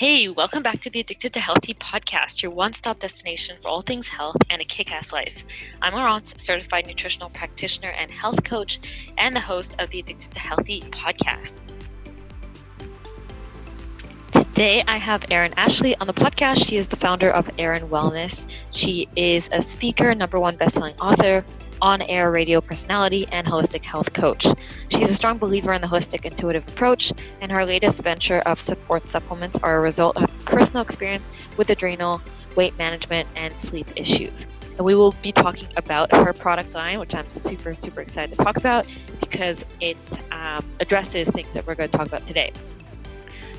Hey, welcome back to the Addicted to Healthy podcast, your one stop destination for all things health and a kick ass life. I'm Laurence, certified nutritional practitioner and health coach, and the host of the Addicted to Healthy podcast. Today, I have Aeryon Ashley on the podcast. She is the founder of Aeryon Wellness. She is a speaker, number one bestselling author, on air radio personality, and holistic health coach. She's a strong believer in the holistic intuitive approach, and her latest venture of support supplements are a result of personal experience with adrenal, weight management, and sleep issues. And we will be talking about her product line, which I'm super, super excited to talk about because it um, addresses things that we're going to talk about today.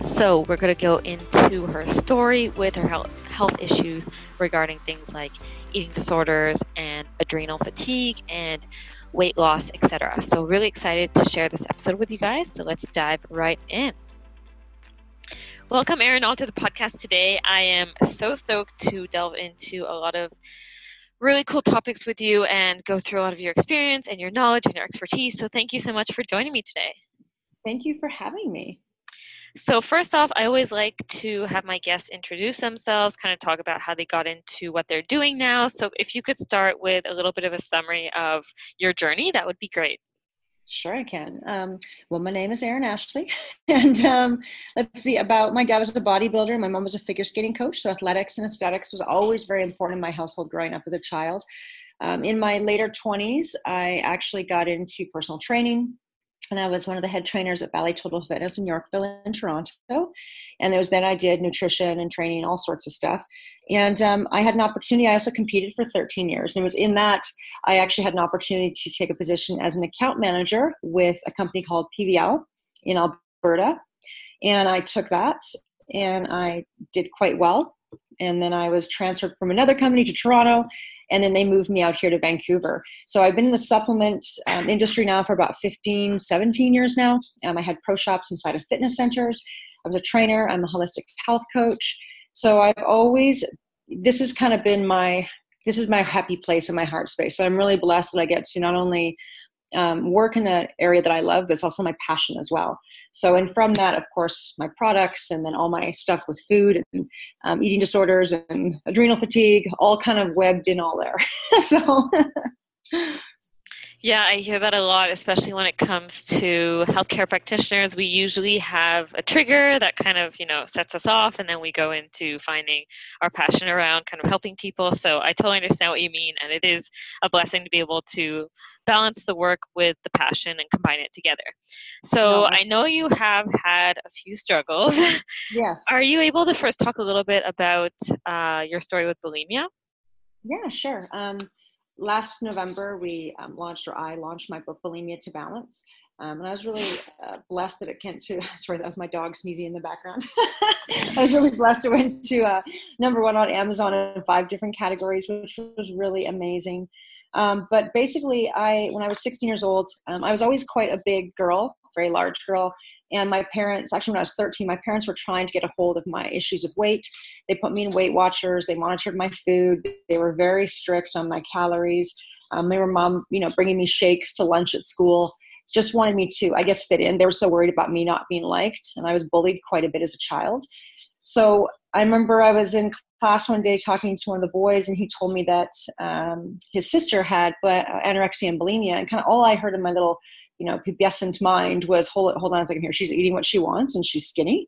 So, we're going to go into her story with her health, health issues regarding things like eating disorders and adrenal fatigue and weight loss, etc. So, really excited to share this episode with you guys. So, let's dive right in. Welcome, Aeryon, onto the podcast today. I am so stoked to delve into a lot of really cool topics with you and go through a lot of your experience and your knowledge and your expertise. So, thank you so much for joining me today. Thank you for having me. So, first off, I always like to have my guests introduce themselves, kind of talk about how they got into what they're doing now. So, if you could start with a little bit of a summary of your journey, that would be great. Sure, I can. Um, well, my name is Aeryon Ashley, and um, let's see. About my dad was a bodybuilder. My mom was a figure skating coach, so athletics and aesthetics was always very important in my household growing up as a child. Um, in my later 20s, I actually got into personal training, and I was one of the head trainers at Bally Total Fitness in Yorkville in Toronto. And it was then I did nutrition and training, all sorts of stuff. And um, I had an opportunity. I also competed for 13 years, and it was in that I actually had an opportunity to take a position as an account manager with a company called PVL in Alberta. And I took that, and I did quite well and then I was transferred from another company to Toronto, and then they moved me out here to Vancouver. So I've been in the supplement um, industry now for about 15, 17 years now. Um, I had pro shops inside of fitness centers. I was a trainer. I'm a holistic health coach. So I've always, this has kind of been my, this is my happy place in my heart space. So I'm really blessed that I get to not only um, work in an area that I love, but it's also my passion as well. So, and from that, of course, my products and then all my stuff with food and um, eating disorders and adrenal fatigue, all kind of webbed in all there. so, Yeah, I hear that a lot, especially when it comes to healthcare practitioners. We usually have a trigger that kind of, you know, sets us off, and then we go into finding our passion around kind of helping people. So I totally understand what you mean, and it is a blessing to be able to balance the work with the passion and combine it together. So I know you have had a few struggles. Yes. Are you able to first talk a little bit about uh, your story with bulimia? Yeah, sure. Um, last November, we um, launched, or I launched my book, Bulimia to Balance. Um, and I was really uh, blessed that it went to, sorry, that was my dog sneezing in the background. I was really blessed it went to uh, number one on Amazon in five different categories, which was really amazing. Um, but basically, I when I was 16 years old, um, I was always quite a big girl, very large girl, and my parents, actually, when I was 13, my parents were trying to get a hold of my issues of weight. They put me in Weight Watchers. They monitored my food. They were very strict on my calories. Um, they were mom, you know, bringing me shakes to lunch at school. Just wanted me to, I guess, fit in. They were so worried about me not being liked, and I was bullied quite a bit as a child. So I remember I was in class one day talking to one of the boys, and he told me that um, his sister had anorexia and bulimia, and kind of all I heard in my little you know pubescent mind was hold hold on a second here. She's eating what she wants and she's skinny.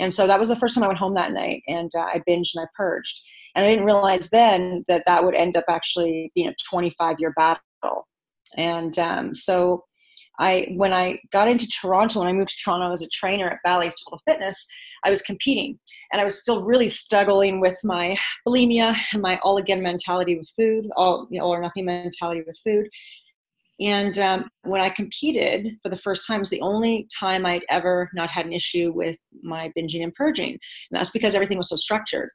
And so that was the first time i went home that night and uh, i binged and i purged. And i didn't realize then that that would end up actually being a 25 year battle. And um, so I when I got into Toronto, when I moved to Toronto as a trainer at Bally's Total Fitness, I was competing, and I was still really struggling with my bulimia and my all again mentality with food, all you know, all or nothing mentality with food. And um, when I competed for the first time, was the only time I'd ever not had an issue with my binging and purging. And that's because everything was so structured.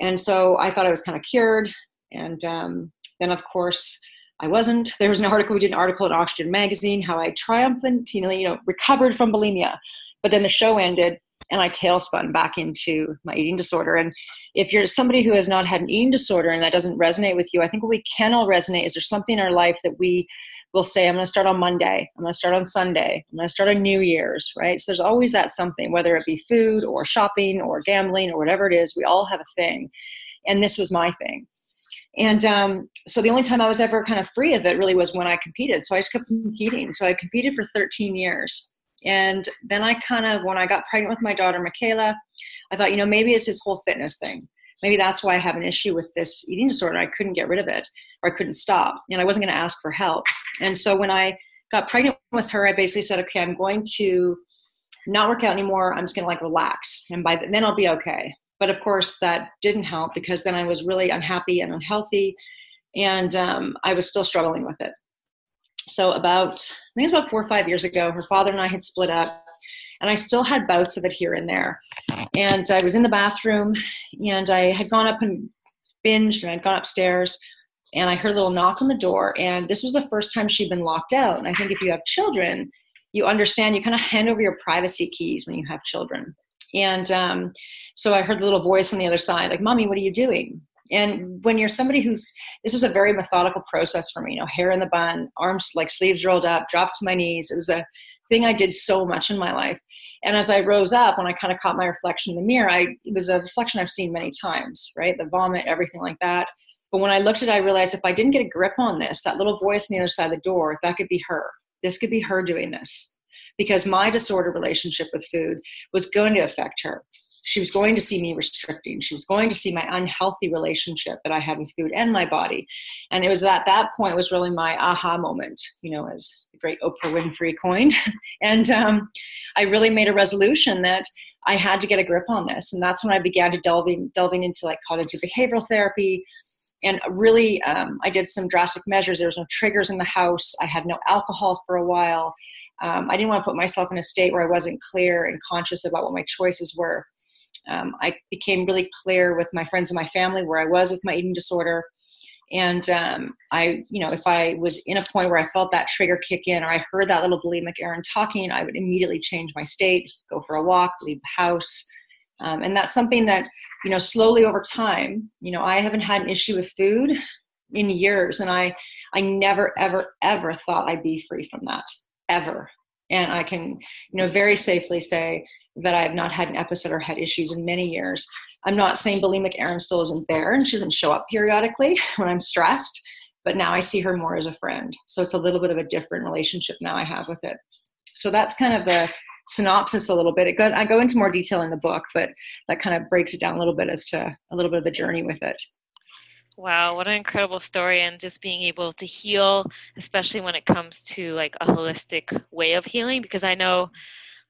And so I thought I was kind of cured. And um, then, of course, I wasn't. There was an article, we did an article in Oxygen Magazine, how I triumphant, you know, you know, recovered from bulimia. But then the show ended and I tailspun back into my eating disorder. And if you're somebody who has not had an eating disorder and that doesn't resonate with you, I think what we can all resonate is there's something in our life that we will say, I'm going to start on Monday, I'm going to start on Sunday, I'm going to start on New Year's, right? So there's always that something, whether it be food or shopping or gambling or whatever it is, we all have a thing. And this was my thing. And um, so the only time I was ever kind of free of it really was when I competed. So I just kept competing. So I competed for 13 years. And then I kind of, when I got pregnant with my daughter, Michaela, I thought, you know, maybe it's this whole fitness thing. Maybe that's why I have an issue with this eating disorder. I couldn't get rid of it or I couldn't stop. And I wasn't going to ask for help. And so when I got pregnant with her, I basically said, okay, I'm going to not work out anymore. I'm just going to like relax. And by then I'll be okay. But of course, that didn't help because then I was really unhappy and unhealthy. And um, I was still struggling with it. So about, I think it's about four or five years ago, her father and I had split up and I still had bouts of it here and there. And I was in the bathroom and I had gone up and binged and I'd gone upstairs and I heard a little knock on the door. And this was the first time she'd been locked out. And I think if you have children, you understand you kind of hand over your privacy keys when you have children. And um, so I heard the little voice on the other side, like, Mommy, what are you doing? And when you're somebody who's, this was a very methodical process for me, you know, hair in the bun, arms like sleeves rolled up, dropped to my knees. It was a thing I did so much in my life. And as I rose up, when I kind of caught my reflection in the mirror, I, it was a reflection I've seen many times, right? The vomit, everything like that. But when I looked at it, I realized if I didn't get a grip on this, that little voice on the other side of the door, that could be her. This could be her doing this. Because my disordered relationship with food was going to affect her she was going to see me restricting. She was going to see my unhealthy relationship that I had with food and my body. And it was at that point was really my aha moment, you know, as the great Oprah Winfrey coined. and um, I really made a resolution that I had to get a grip on this. And that's when I began to delving, delving into like cognitive behavioral therapy, and really um, i did some drastic measures there was no triggers in the house i had no alcohol for a while um, i didn't want to put myself in a state where i wasn't clear and conscious about what my choices were um, I became really clear with my friends and my family where I was with my eating disorder. And um, I, you know, if I was in a point where I felt that trigger kick in or I heard that little bulimic Aeryon talking, I would immediately change my state, go for a walk, leave the house. Um, and that's something that, you know, slowly over time, you know, I haven't had an issue with food in years. And I, I never, ever, ever thought I'd be free from that, ever. And I can, you know, very safely say that I have not had an episode or had issues in many years. I'm not saying bulimic Aeryon still isn't there and she doesn't show up periodically when I'm stressed, but now I see her more as a friend. So it's a little bit of a different relationship now I have with it. So that's kind of the synopsis a little bit. Go, I go into more detail in the book, but that kind of breaks it down a little bit as to a little bit of the journey with it. Wow, what an incredible story and just being able to heal, especially when it comes to like a holistic way of healing because I know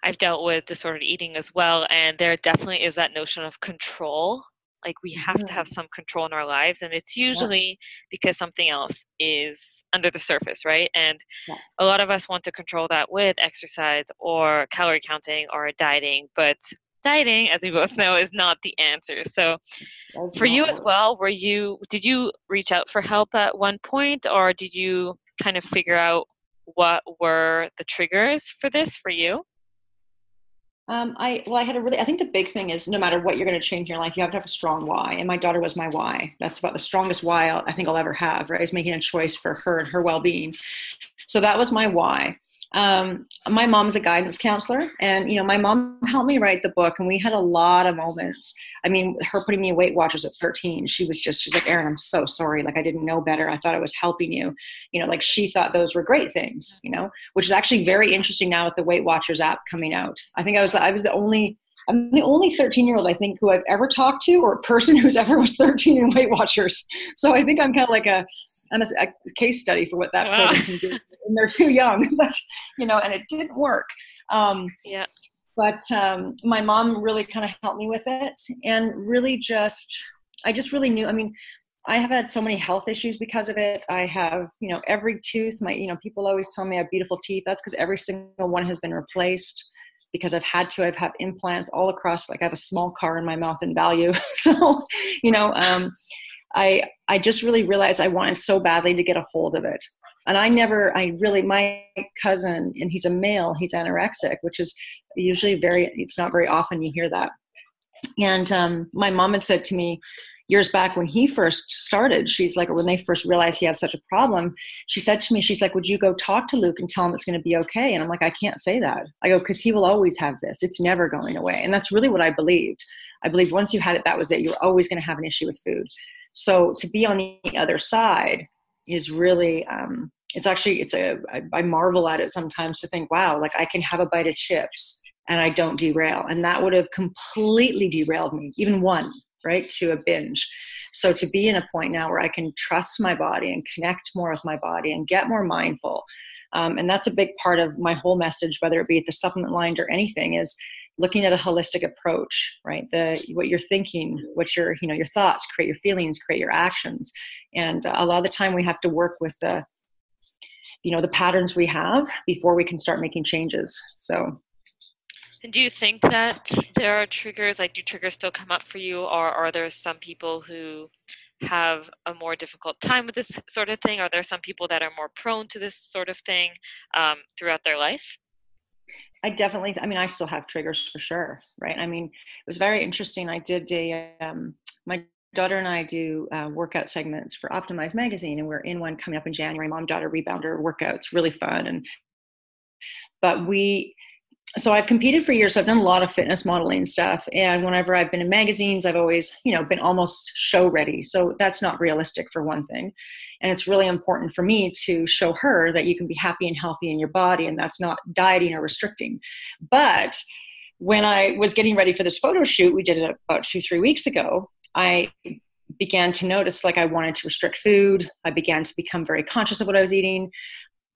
I've dealt with disordered eating as well, and there definitely is that notion of control. Like we have to mm-hmm. have some control in our lives, and it's usually because something else is under the surface, right? And yeah. a lot of us want to control that with exercise or calorie counting or dieting, but dieting, as we both know, is not the answer. So, That's for you as well, were you did you reach out for help at one point, or did you kind of figure out what were the triggers for this for you? Um, I well, I had a really. I think the big thing is no matter what you're going to change in your life, you have to have a strong why. And my daughter was my why. That's about the strongest why I'll, I think I'll ever have. Right, is making a choice for her and her well-being. So that was my why um, my mom's a guidance counselor and you know my mom helped me write the book and we had a lot of moments. I mean her putting me in weight watchers at 13 she was just she's like Aeryon i'm so sorry. Like i didn't know better. I thought i was helping you. You know like she thought those were great things you know which is actually very interesting now with the weight watchers app coming out. I think i was i was the only I'm the only 13 year old I think who I've ever talked to or a person who's ever was 13 in Weight Watchers. So I think I'm kind of like a I'm a, a case study for what that wow. program can do. And they're too young, but you know, and it didn't work. Um, yeah. But um, my mom really kind of helped me with it, and really just, I just really knew. I mean, I have had so many health issues because of it. I have, you know, every tooth. My, you know, people always tell me I have beautiful teeth. That's because every single one has been replaced because I've had to. I've had implants all across. Like I have a small car in my mouth in value. so, you know, um, I I just really realized I wanted so badly to get a hold of it. And I never, I really, my cousin, and he's a male, he's anorexic, which is usually very, it's not very often you hear that. And um, my mom had said to me, years back when he first started, she's like, when they first realized he had such a problem, she said to me, she's like, Would you go talk to Luke and tell him it's going to be okay? And I'm like, I can't say that. I go, Because he will always have this. It's never going away. And that's really what I believed. I believed once you had it, that was it. You're always going to have an issue with food. So to be on the other side is really, um, it's actually, it's a, I, I marvel at it sometimes to think, wow, like I can have a bite of chips and I don't derail. And that would have completely derailed me, even one, right, to a binge. So to be in a point now where I can trust my body and connect more with my body and get more mindful. Um, and that's a big part of my whole message, whether it be at the supplement line or anything, is looking at a holistic approach right? The what you're thinking what your you know your thoughts create your feelings create your actions. And a lot of the time we have to work with the you know the patterns we have before we can start making changes. So. And do you think that there are triggers, like do triggers still come up for you, or are there some people who have a more difficult time with this sort of thing? Are there some people that are more prone to this sort of thing um, throughout their life? I definitely, I mean, I still have triggers for sure, right? I mean, it was very interesting. I did a, um, my daughter and I do uh, workout segments for Optimize Magazine, and we're in one coming up in January. Mom daughter rebounder workouts, really fun. And but we so I've competed for years. So I've done a lot of fitness modeling stuff. And whenever I've been in magazines, I've always, you know, been almost show ready. So that's not realistic for one thing. And it's really important for me to show her that you can be happy and healthy in your body and that's not dieting or restricting. But when I was getting ready for this photo shoot, we did it about two, three weeks ago, I began to notice like I wanted to restrict food. I began to become very conscious of what I was eating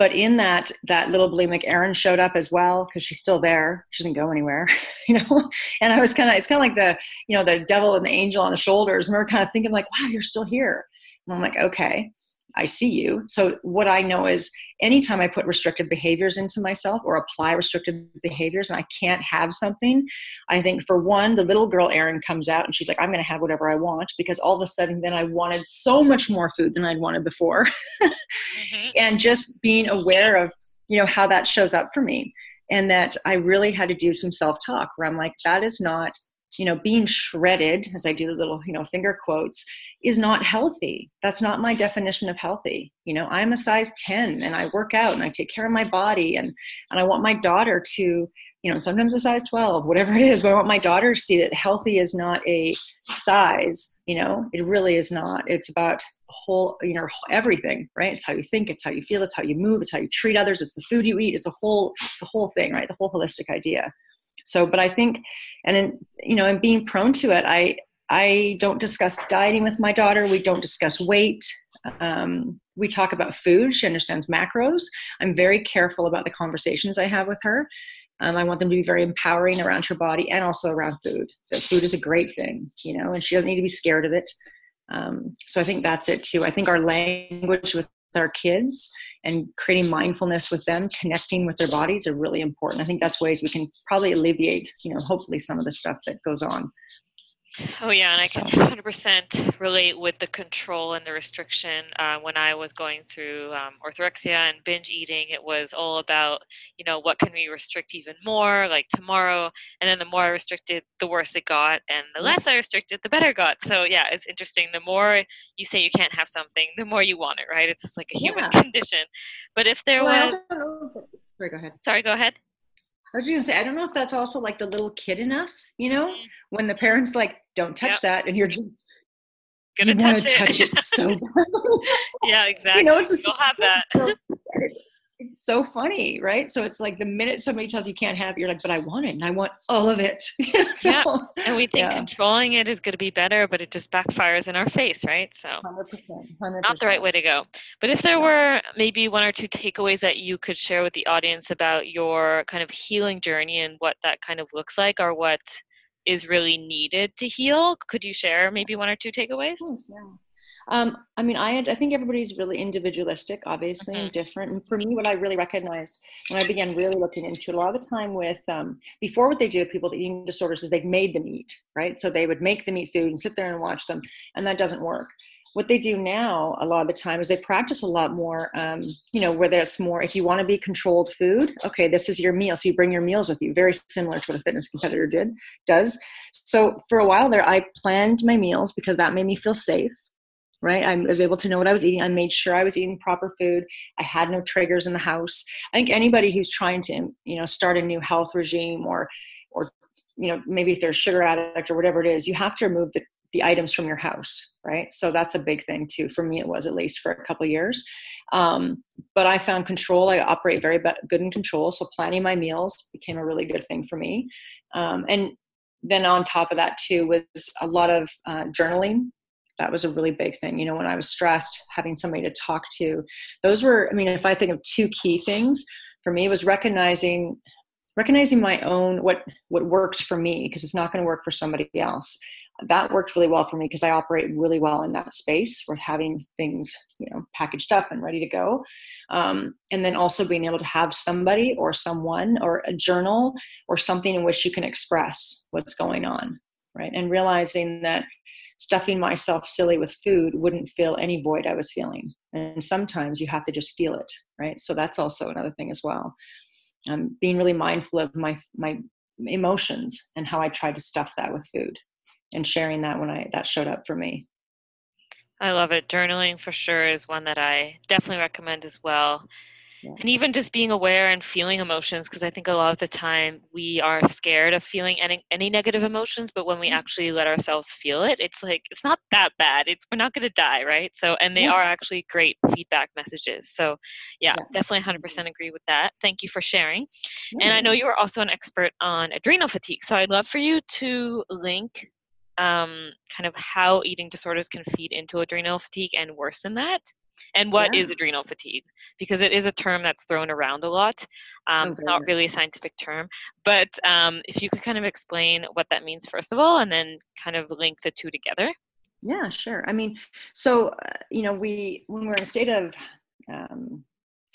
but in that that little bulimic Aeryon showed up as well because she's still there. She doesn't go anywhere you know? And i was kind of it's kind of like the you know the devil and the angel on the shoulders and we are kind of thinking like wow you're still here. And i'm like okay I see you. So what I know is anytime I put restrictive behaviors into myself or apply restrictive behaviors and I can't have something, I think for one, the little girl Aeryon comes out and she's like, I'm going to have whatever I want because all of a sudden then I wanted so much more food than I'd wanted before. mm-hmm. And just being aware of, you know, how that shows up for me. And that I really had to do some self talk where I'm like, that is not you know being shredded as i do the little you know finger quotes is not healthy. That's not my definition of healthy. You know i'm a size 10 and i work out and i take care of my body and and i want my daughter to you know sometimes a size 12 whatever it is but i want my daughter to see that healthy is not a size you know? It really is not. It's about whole you know everything right? It's how you think it's how you feel it's how you move it's how you treat others it's the food you eat it's a whole it's a whole thing right? The whole holistic idea so but i think and in you know and being prone to it i i don't discuss dieting with my daughter. We don't discuss weight. Um, we talk about food. She understands macros. I'm very careful about the conversations i have with her. Um, i want them to be very empowering around her body and also around food. That food is a great thing you know and she doesn't need to be scared of it. Um, so i think that's it too. I think our language with our kids and creating mindfulness with them, connecting with their bodies are really important. I think that's ways we can probably alleviate, you know, hopefully some of the stuff that goes on. Oh yeah, and I can 100% relate with the control and the restriction. Uh, when I was going through um, orthorexia and binge eating, it was all about, you know, what can we restrict even more, like tomorrow. And then the more I restricted, the worse it got, and the less I restricted, the better it got. So yeah, it's interesting. The more you say you can't have something, the more you want it, right? It's just like a human yeah. condition. But if there well, was, sorry, go ahead. Sorry, go ahead. I was gonna say, I don't know if that's also like the little kid in us, you know, mm-hmm. when the parents like, don't touch yep. that, and you're just gonna touch it. touch it so bad. yeah, exactly. You know, it's you'll have that. it's so funny, right? So it's like the minute somebody tells you, you can't have it, you're like, but I want it and I want all of it. so, yeah. And we think yeah. controlling it is going to be better, but it just backfires in our face, right? So 100%, 100%. not the right way to go. But if there were maybe one or two takeaways that you could share with the audience about your kind of healing journey and what that kind of looks like or what is really needed to heal, could you share maybe one or two takeaways? Course, yeah. Um, I mean, I, I think everybody's really individualistic, obviously, mm-hmm. and different. And for me, what I really recognized when I began really looking into it, a lot of the time with um, before what they do with people with eating disorders is they've made them eat, right? So they would make them eat food and sit there and watch them, and that doesn't work. What they do now a lot of the time is they practice a lot more um, you know whether it's more if you want to be controlled food okay this is your meal so you bring your meals with you very similar to what a fitness competitor did does. So for a while there i planned my meals because that made me feel safe right? I was able to know what i was eating i made sure i was eating proper food i had no triggers in the house. I think anybody who's trying to you know start a new health regime or or you know maybe if they're a sugar addict or whatever it is you have to remove the the items from your house right? So that's a big thing too. For me it was at least for a couple years. Um, but i found control. I operate very good in control. So planning my meals became a really good thing for me. Um, and then on top of that too was a lot of uh, journaling. That was a really big thing. You know when i was stressed having somebody to talk to those were i mean if i think of two key things for me was recognizing recognizing my own what what worked for me because it's not going to work for somebody else that worked really well for me because I operate really well in that space with having things, you know, packaged up and ready to go. Um, and then also being able to have somebody or someone or a journal or something in which you can express what's going on, right? And realizing that stuffing myself silly with food wouldn't fill any void I was feeling. And sometimes you have to just feel it, right? So that's also another thing as well. Um, being really mindful of my my emotions and how I try to stuff that with food and sharing that when I that showed up for me. I love it. Journaling for sure is one that I definitely recommend as well yeah. and even just being aware and feeling emotions because i think a lot of the time we are scared of feeling any, any negative emotions but when we mm-hmm. actually let ourselves feel it it's like it's not that bad it's we're not going to die right so and they yeah. are actually great feedback messages so yeah, yeah. definitely 100% agree with that thank you for sharing and i know you are also an expert on adrenal fatigue so i'd love for you to link um, kind of how eating disorders can feed into adrenal fatigue and worsen that and what yeah. is adrenal fatigue? Because it is a term that's thrown around a lot um, it's not really a scientific term but um, if you could kind of explain what that means first of all and then kind of link the two together. Yeah sure. I mean so uh, you know we when we're in a state of um,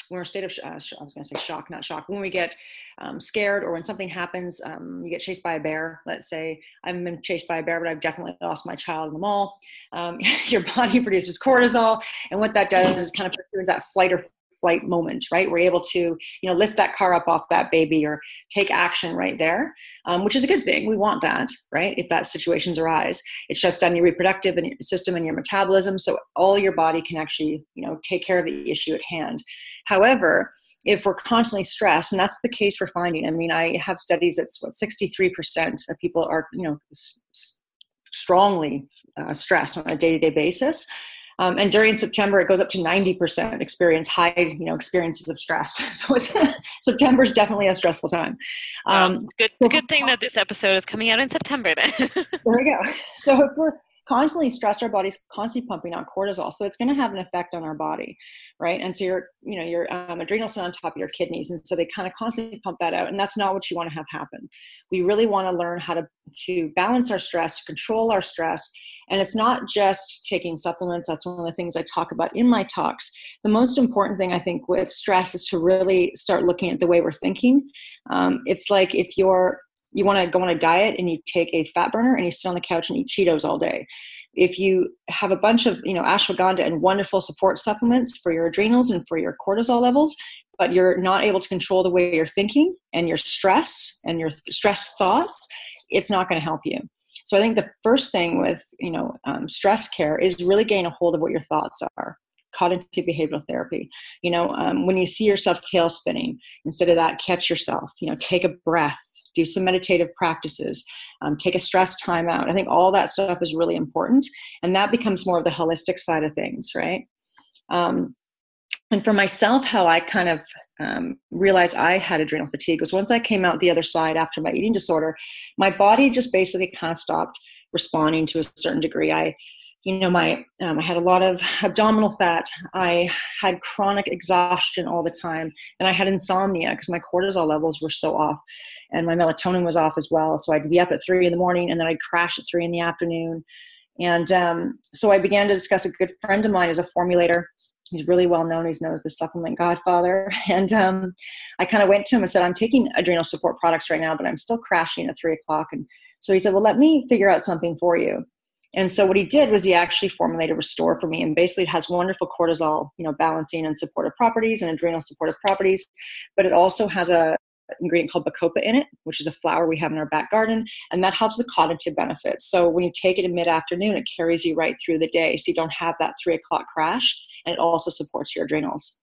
we're in a state of uh, I was going to say shock, not shock. When we get um, scared or when something happens, um, you get chased by a bear. Let's say I've been chased by a bear, but I've definitely lost my child in the mall. Um, your body produces cortisol, and what that does is kind of put you that flight or flight moment, right? We're able to, you know, lift that car up off that baby or take action right there, um, which is a good thing. We want that, right? If that situations arise, it shuts down your reproductive and system and your metabolism, so all your body can actually, you know, take care of the issue at hand. However, if we're constantly stressed, and that's the case we're finding. I mean, I have studies that's what 63% of people are, you know, s- strongly uh, stressed on a day-to-day basis. Um, and during September, it goes up to 90% experience high, you know, experiences of stress. So September is definitely a stressful time. Um, good, so good thing that this episode is coming out in September then. there we go. So if we're constantly stressed our body's constantly pumping out cortisol. So it's going to have an effect on our body right? And so your you know your um, adrenals sit on top of your kidneys and so they kind of constantly pump that out and that's not what you want to have happen. We really want to learn how to to balance our stress to control our stress and it's not just taking supplements. That's one of the things i talk about in my talks. The most important thing i think with stress is to really start looking at the way we're thinking. Um, it's like if you're you want to go on a diet and you take a fat burner and you sit on the couch and eat Cheetos all day. If you have a bunch of, you know, ashwagandha and wonderful support supplements for your adrenals and for your cortisol levels, but you're not able to control the way you're thinking and your stress and your stress thoughts, it's not going to help you. So I think the first thing with, you know, um, stress care is really getting a hold of what your thoughts are cognitive behavioral therapy you know um, when you see yourself tail spinning instead of that catch yourself you know take a breath do some meditative practices, um, take a stress time out. I think all that stuff is really important. And that becomes more of the holistic side of things, right? Um, and for myself, how I kind of um, realized I had adrenal fatigue was once I came out the other side after my eating disorder, my body just basically kind of stopped responding to a certain degree. I you know my um, i had a lot of abdominal fat. I had chronic exhaustion all the time and i had insomnia because my cortisol levels were so off and my melatonin was off as well. So i'd be up at three in the morning and then i'd crash at three in the afternoon. And um, so i began to discuss a good friend of mine is a formulator. He's really well known. He's known as the supplement godfather. And um, i kind of went to him and said i'm taking adrenal support products right now but i'm still crashing at three o'clock. And so he said well let me figure out something for you And so what he did was he actually formulated Restore for me, and basically it has wonderful cortisol, you know, balancing and supportive properties and adrenal supportive properties, but it also has a ingredient called bacopa in it, which is a flower we have in our back garden, and that helps with cognitive benefits. So when you take it in mid-afternoon, it carries you right through the day, so you don't have that three o'clock crash, and it also supports your adrenals.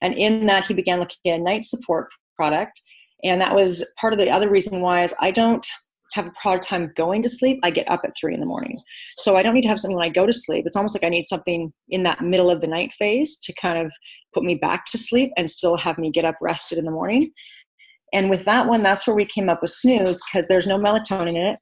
And in that, he began looking at a night support product, and that was part of the other reason why is I don't have a hard time going to sleep, I get up at three in the morning. So I don't need to have something when I go to sleep. It's almost like I need something in that middle of the night phase to kind of put me back to sleep and still have me get up rested in the morning. And with that one, that's where we came up with snooze because there's no melatonin in it.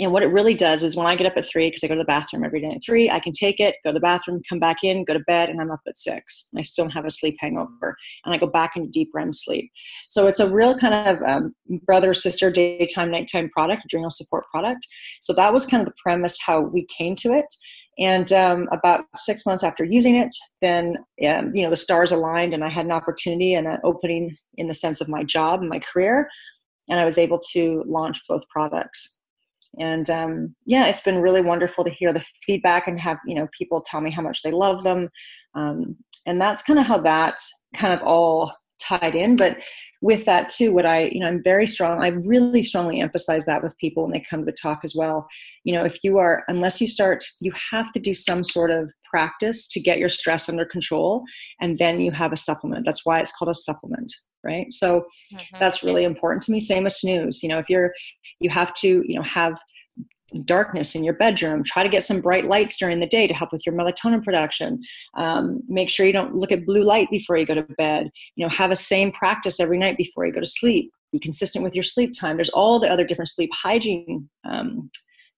And what it really does is when I get up at three, because I go to the bathroom every day at three, I can take it, go to the bathroom, come back in, go to bed, and I'm up at six. I still have a sleep hangover. And I go back into deep REM sleep. So it's a real kind of um, brother sister daytime, nighttime product, adrenal support product. So that was kind of the premise how we came to it. And um, about six months after using it, then um, you know the stars aligned, and I had an opportunity and an opening in the sense of my job and my career, and I was able to launch both products and um, yeah it's been really wonderful to hear the feedback and have you know people tell me how much they love them. Um, and that's kind of how that kind of all tied in but with that too what i you know i'm very strong i really strongly emphasize that with people when they come to the talk as well. You know if you are unless you start you have to do some sort of practice to get your stress under control and then you have a supplement. That's why it's called a supplement right? So mm-hmm. that's really important to me. Same as snooze. You know if you're you have to you know have darkness in your bedroom. Try to get some bright lights during the day to help with your melatonin production. Um, make sure you don't look at blue light before you go to bed. You know have a same practice every night before you go to sleep. Be consistent with your sleep time. There's all the other different sleep hygiene um,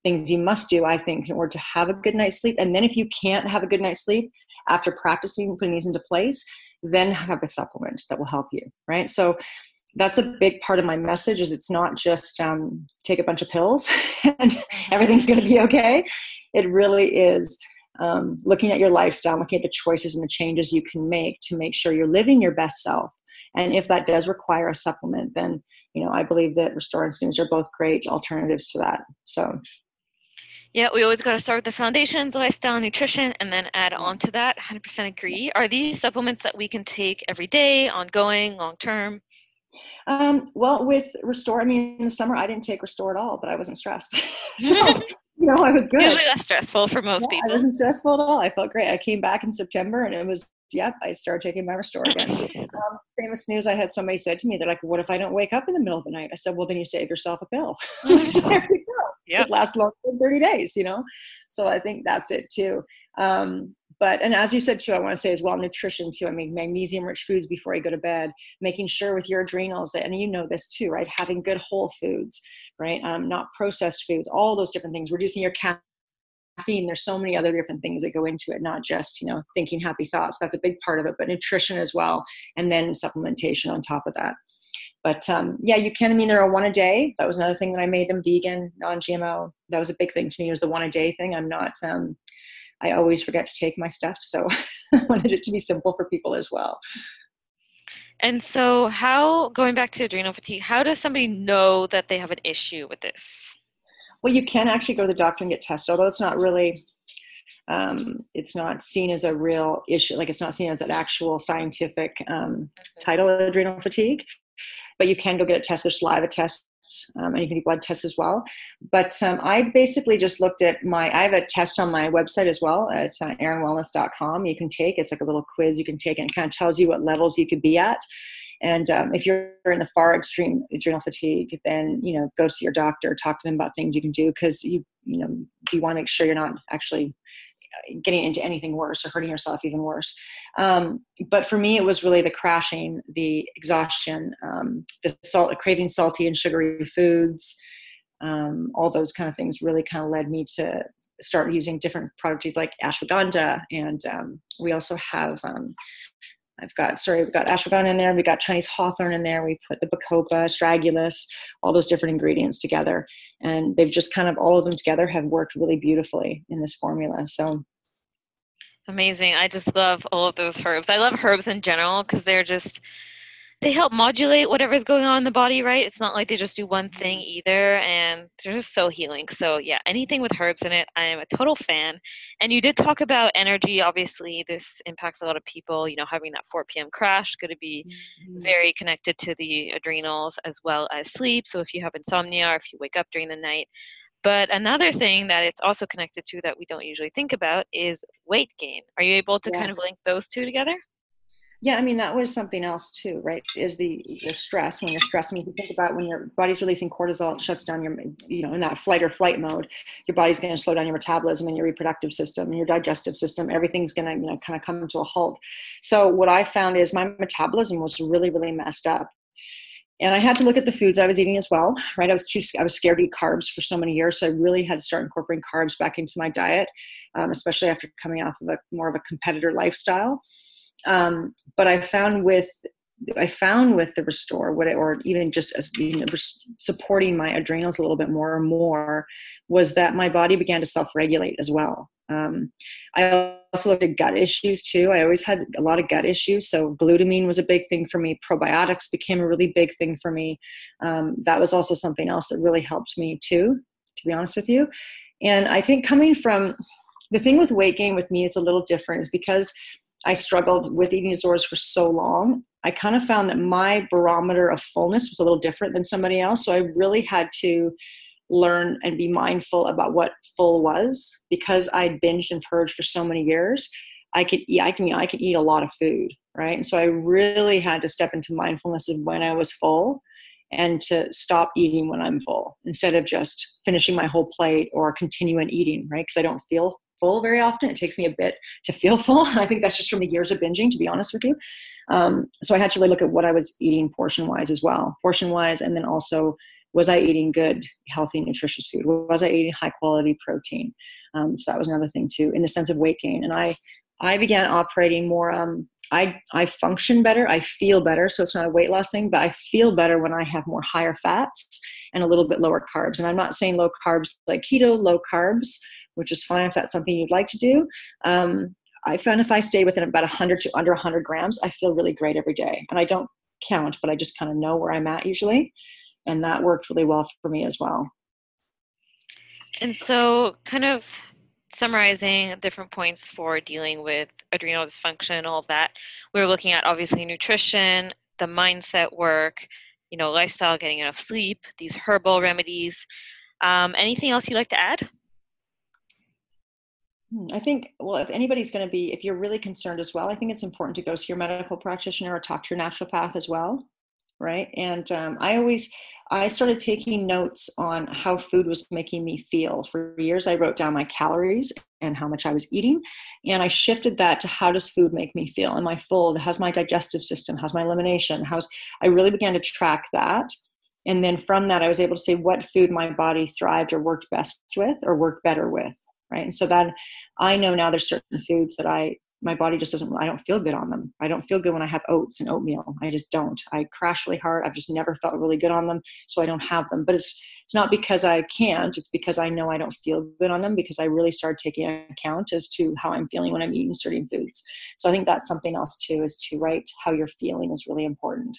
things you must do i think in order to have a good night's sleep. And then if you can't have a good night's sleep after practicing putting these into place then have a supplement that will help you right? So that's a big part of my message is it's not just um, take a bunch of pills and mm-hmm. everything's going to be okay it really is um, looking at your lifestyle looking at the choices and the changes you can make to make sure you're living your best self and if that does require a supplement then you know i believe that restore and snooze are both great alternatives to that so yeah, we always got to start with the foundations, lifestyle, nutrition, and then add on to that. 100% agree. Are these supplements that we can take every day, ongoing, long term? Um, well, with Restore, I mean, in the summer I didn't take Restore at all, but I wasn't stressed. so, you know, I was good. Usually less stressful for most yeah, people. I wasn't stressful at all. I felt great. I came back in September and it was, yep, I started taking my Restore again. um, same as snooze, I had somebody said to me, they're like, what if I don't wake up in the middle of the night? I said, well, then you save yourself a pill. so there you go yeah. it lasts longer than 30 days, you know? So I think that's it too. Um, but, and as you said too, I want to say as well, nutrition too. I mean, magnesium rich foods before you go to bed, making sure with your adrenals that, and you know this too, right? Having good whole foods, right? Um, not processed foods, all those different things, reducing your caffeine. There's so many other different things that go into it, not just, you know, thinking happy thoughts. That's a big part of it, but nutrition as well. And then supplementation on top of that. But um, yeah, you can. I mean, there are one a day. That was another thing that I made them vegan, non-GMO. That was a big thing to me. Was the one a day thing. I'm not. Um, I always forget to take my stuff, so I wanted it to be simple for people as well. And so, how going back to adrenal fatigue, how does somebody know that they have an issue with this? Well, you can actually go to the doctor and get tested, although it's not really um, it's not seen as a real issue like it's not seen as an actual scientific um, mm-hmm. title adrenal fatigue but you can go get it tested. There's saliva tests, um, and you can do blood tests as well. But um, I basically just looked at my. I have a test on my website as well at uh, aeryonwellness.com. You can take. It's like a little quiz you can take, and it kind of tells you what levels you could be at. And um, if you're in the far extreme adrenal fatigue, then you know go see your doctor, talk to them about things you can do because you you know you want to make sure you're not actually getting into anything worse or hurting yourself even worse. Um, but for me, it was really the crashing, the exhaustion, um, the salt, craving salty and sugary foods, um, all those kind of things really kind of led me to start using different products like ashwagandha. And um, we also have um, I've got, sorry, we've got ashwagandha in there, we've got Chinese hawthorn in there, we put the bacopa, astragalus, all those different ingredients together. And they've just kind of, all of them together have worked really beautifully in this formula. So amazing. I just love all of those herbs. I love herbs in general because they're just, they help modulate whatever's going on in the body, right? It's not like they just do one thing mm-hmm. either, and they're just so healing. So yeah, anything with herbs in it, I am a total fan. And you did talk about energy. Obviously, this impacts a lot of people. You know, having that 4 p.m. crash going to be mm-hmm. very connected to the adrenals as well as sleep. So if you have insomnia or if you wake up during the night. But another thing that it's also connected to that we don't usually think about is weight gain. Are you able to kind of link those two together? Yeah i mean that was something else too right is the, the stress when you're stressed and you think about when your body's releasing cortisol it shuts down your you know in that flight or flight mode your body's going to slow down your metabolism and your reproductive system and your digestive system everything's going to you know kind of come to a halt so what i found is my metabolism was really really messed up and I had to look at the foods I was eating as well, right? I was too, I was scared to eat carbs for so many years, so I really had to start incorporating carbs back into my diet, um, especially after coming off of a more of a competitor lifestyle. Um, but I found with I found with the restore, what it, or even just as you know, supporting my adrenals a little bit more and more, was that my body began to self-regulate as well. Um, I also looked at gut issues too. I always had a lot of gut issues, so glutamine was a big thing for me. Probiotics became a really big thing for me. Um, that was also something else that really helped me too, to be honest with you. And I think coming from the thing with weight gain with me is a little different, is because I struggled with eating disorders for so long, I kind of found that my barometer of fullness was a little different than somebody else. So I really had to learn and be mindful about what full was because I'd binged and purged for so many years. I could eat, I can I can eat a lot of food, right? And so I really had to step into mindfulness of when I was full and to stop eating when I'm full instead of just finishing my whole plate or continuing eating, right? Because I don't feel full very often. It takes me a bit to feel full. And I think that's just from the years of binging, to be honest with you. Um, so I had to really look at what I was eating portion wise as well, portion wise, and then also was I eating good, healthy, nutritious food? Was I eating high quality protein? Um, so that was another thing too, in the sense of weight gain. And I, I began operating more. Um, I I function better. I feel better. So it's not a weight loss thing, but I feel better when I have more higher fats and a little bit lower carbs. And I'm not saying low carbs like keto, low carbs, which is fine if that's something you'd like to do. Um, I found if I stay within about 100 to under 100 grams, I feel really great every day. And I don't count, but I just kind of know where I'm at usually. And that worked really well for me as well. And so, kind of summarizing different points for dealing with adrenal dysfunction, all that, we were looking at obviously nutrition, the mindset work, you know, lifestyle, getting enough sleep, these herbal remedies. Um, anything else you'd like to add? Hmm, I think, well, if anybody's going to be, if you're really concerned as well, I think it's important to go see your medical practitioner or talk to your naturopath as well, right? And um, I always, I started taking notes on how food was making me feel. For years, I wrote down my calories and how much I was eating, and I shifted that to how does food make me feel? Am I full? How's my digestive system? How's my elimination? How's I really began to track that. And then from that, I was able to say what food my body thrived or worked best with or worked better with right? And so that i know now there's certain foods that i my body just doesn't i don't feel good on them. I don't feel good when i have oats and oatmeal. I just don't. I crash really hard. I've just never felt really good on them so i don't have them. But it's it's not because i can't. It's because i know i don't feel good on them because i really started taking account as to how i'm feeling when i'm eating certain foods. So i think that's something else too is to write how you're feeling is really important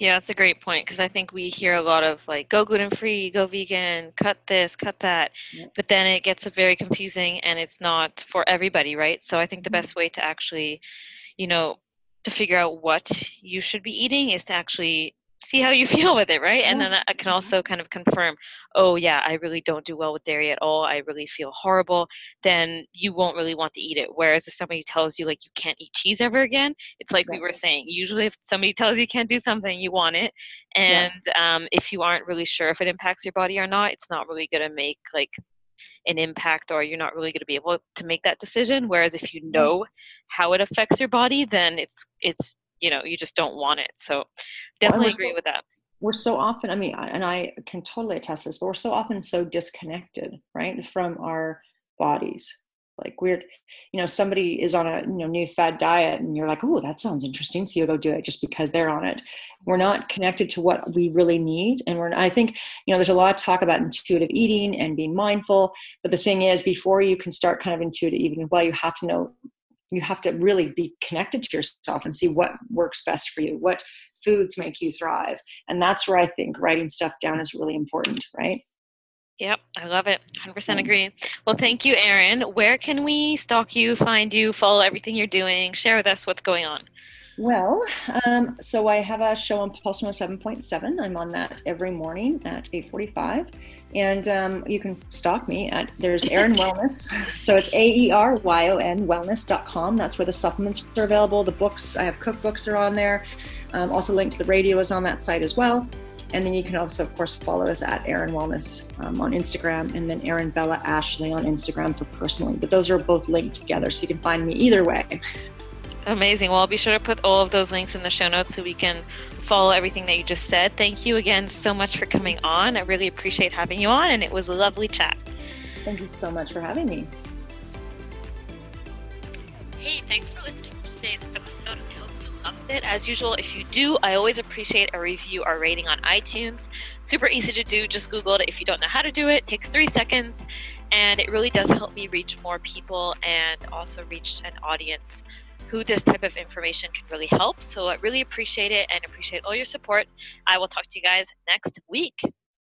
yeah, that's a great point because I think we hear a lot of like go gluten free, go vegan, cut this, cut that, yeah. but then it gets very confusing and it's not for everybody, right? So I think the mm-hmm. best way to actually, you know, to figure out what you should be eating is to actually see how you feel with it, right? And then I can mm-hmm. also kind of confirm, oh, yeah, I really don't do well with dairy at all. I really feel horrible. Then you won't really want to eat it. Whereas if somebody tells you, like, you can't eat cheese ever again, it's like right. we were saying. Usually, if somebody tells you you can't do something, you want it. And yeah. um, if you aren't really sure if it impacts your body or not, it's not really going to make, like, an impact or you're not really going to be able to make that decision whereas if you mm-hmm. know how it affects your body then it's it's you know you just don't want it so definitely agree so, with that. we're so often i mean and i can totally attest this but we're so often so disconnected right from our bodies. Like weird you know somebody is on a you know new fad diet and you're like oh that sounds interesting so you go do it just because they're on it. We're not connected to what we really need and we're i think you know there's a lot of talk about intuitive eating and being mindful but the thing is before you can start kind of intuitive eating well you have to know you have to really be connected to yourself and see what works best for you what foods make you thrive and that's where i think writing stuff down is really important right Yep, I love it. 100% agree. Well, thank you, Aeryon. Where can we stalk you, find you, follow everything you're doing? Share with us what's going on. Well, um, so I have a show on Pulse 7.7. I'm on that every morning at 8:45, and um, you can stalk me at there's Aeryon Wellness. So it's A E R Y O N Wellness.com. That's where the supplements are available. The books I have cookbooks are on there. Um, also linked to the radio is on that site as well. And then you can also, of course, follow us at Aeryon Wellness um, on Instagram and then Aeryon Bella Ashley on Instagram for personally. But those are both linked together, so you can find me either way. Amazing. Well, I'll be sure to put all of those links in the show notes so we can follow everything that you just said. Thank you again so much for coming on. I really appreciate having you on, and it was a lovely chat. Thank you so much for having me. Hey, thanks for listening to today's episode. I hope you loved it. As usual, if you do, I always appreciate a review or rating on iTunes. Super easy to do. Just Google it if you don't know how to do it. it takes three seconds, and it really does help me reach more people and also reach an audience who this type of information can really help. So I really appreciate it and appreciate all your support. I will talk to you guys next week.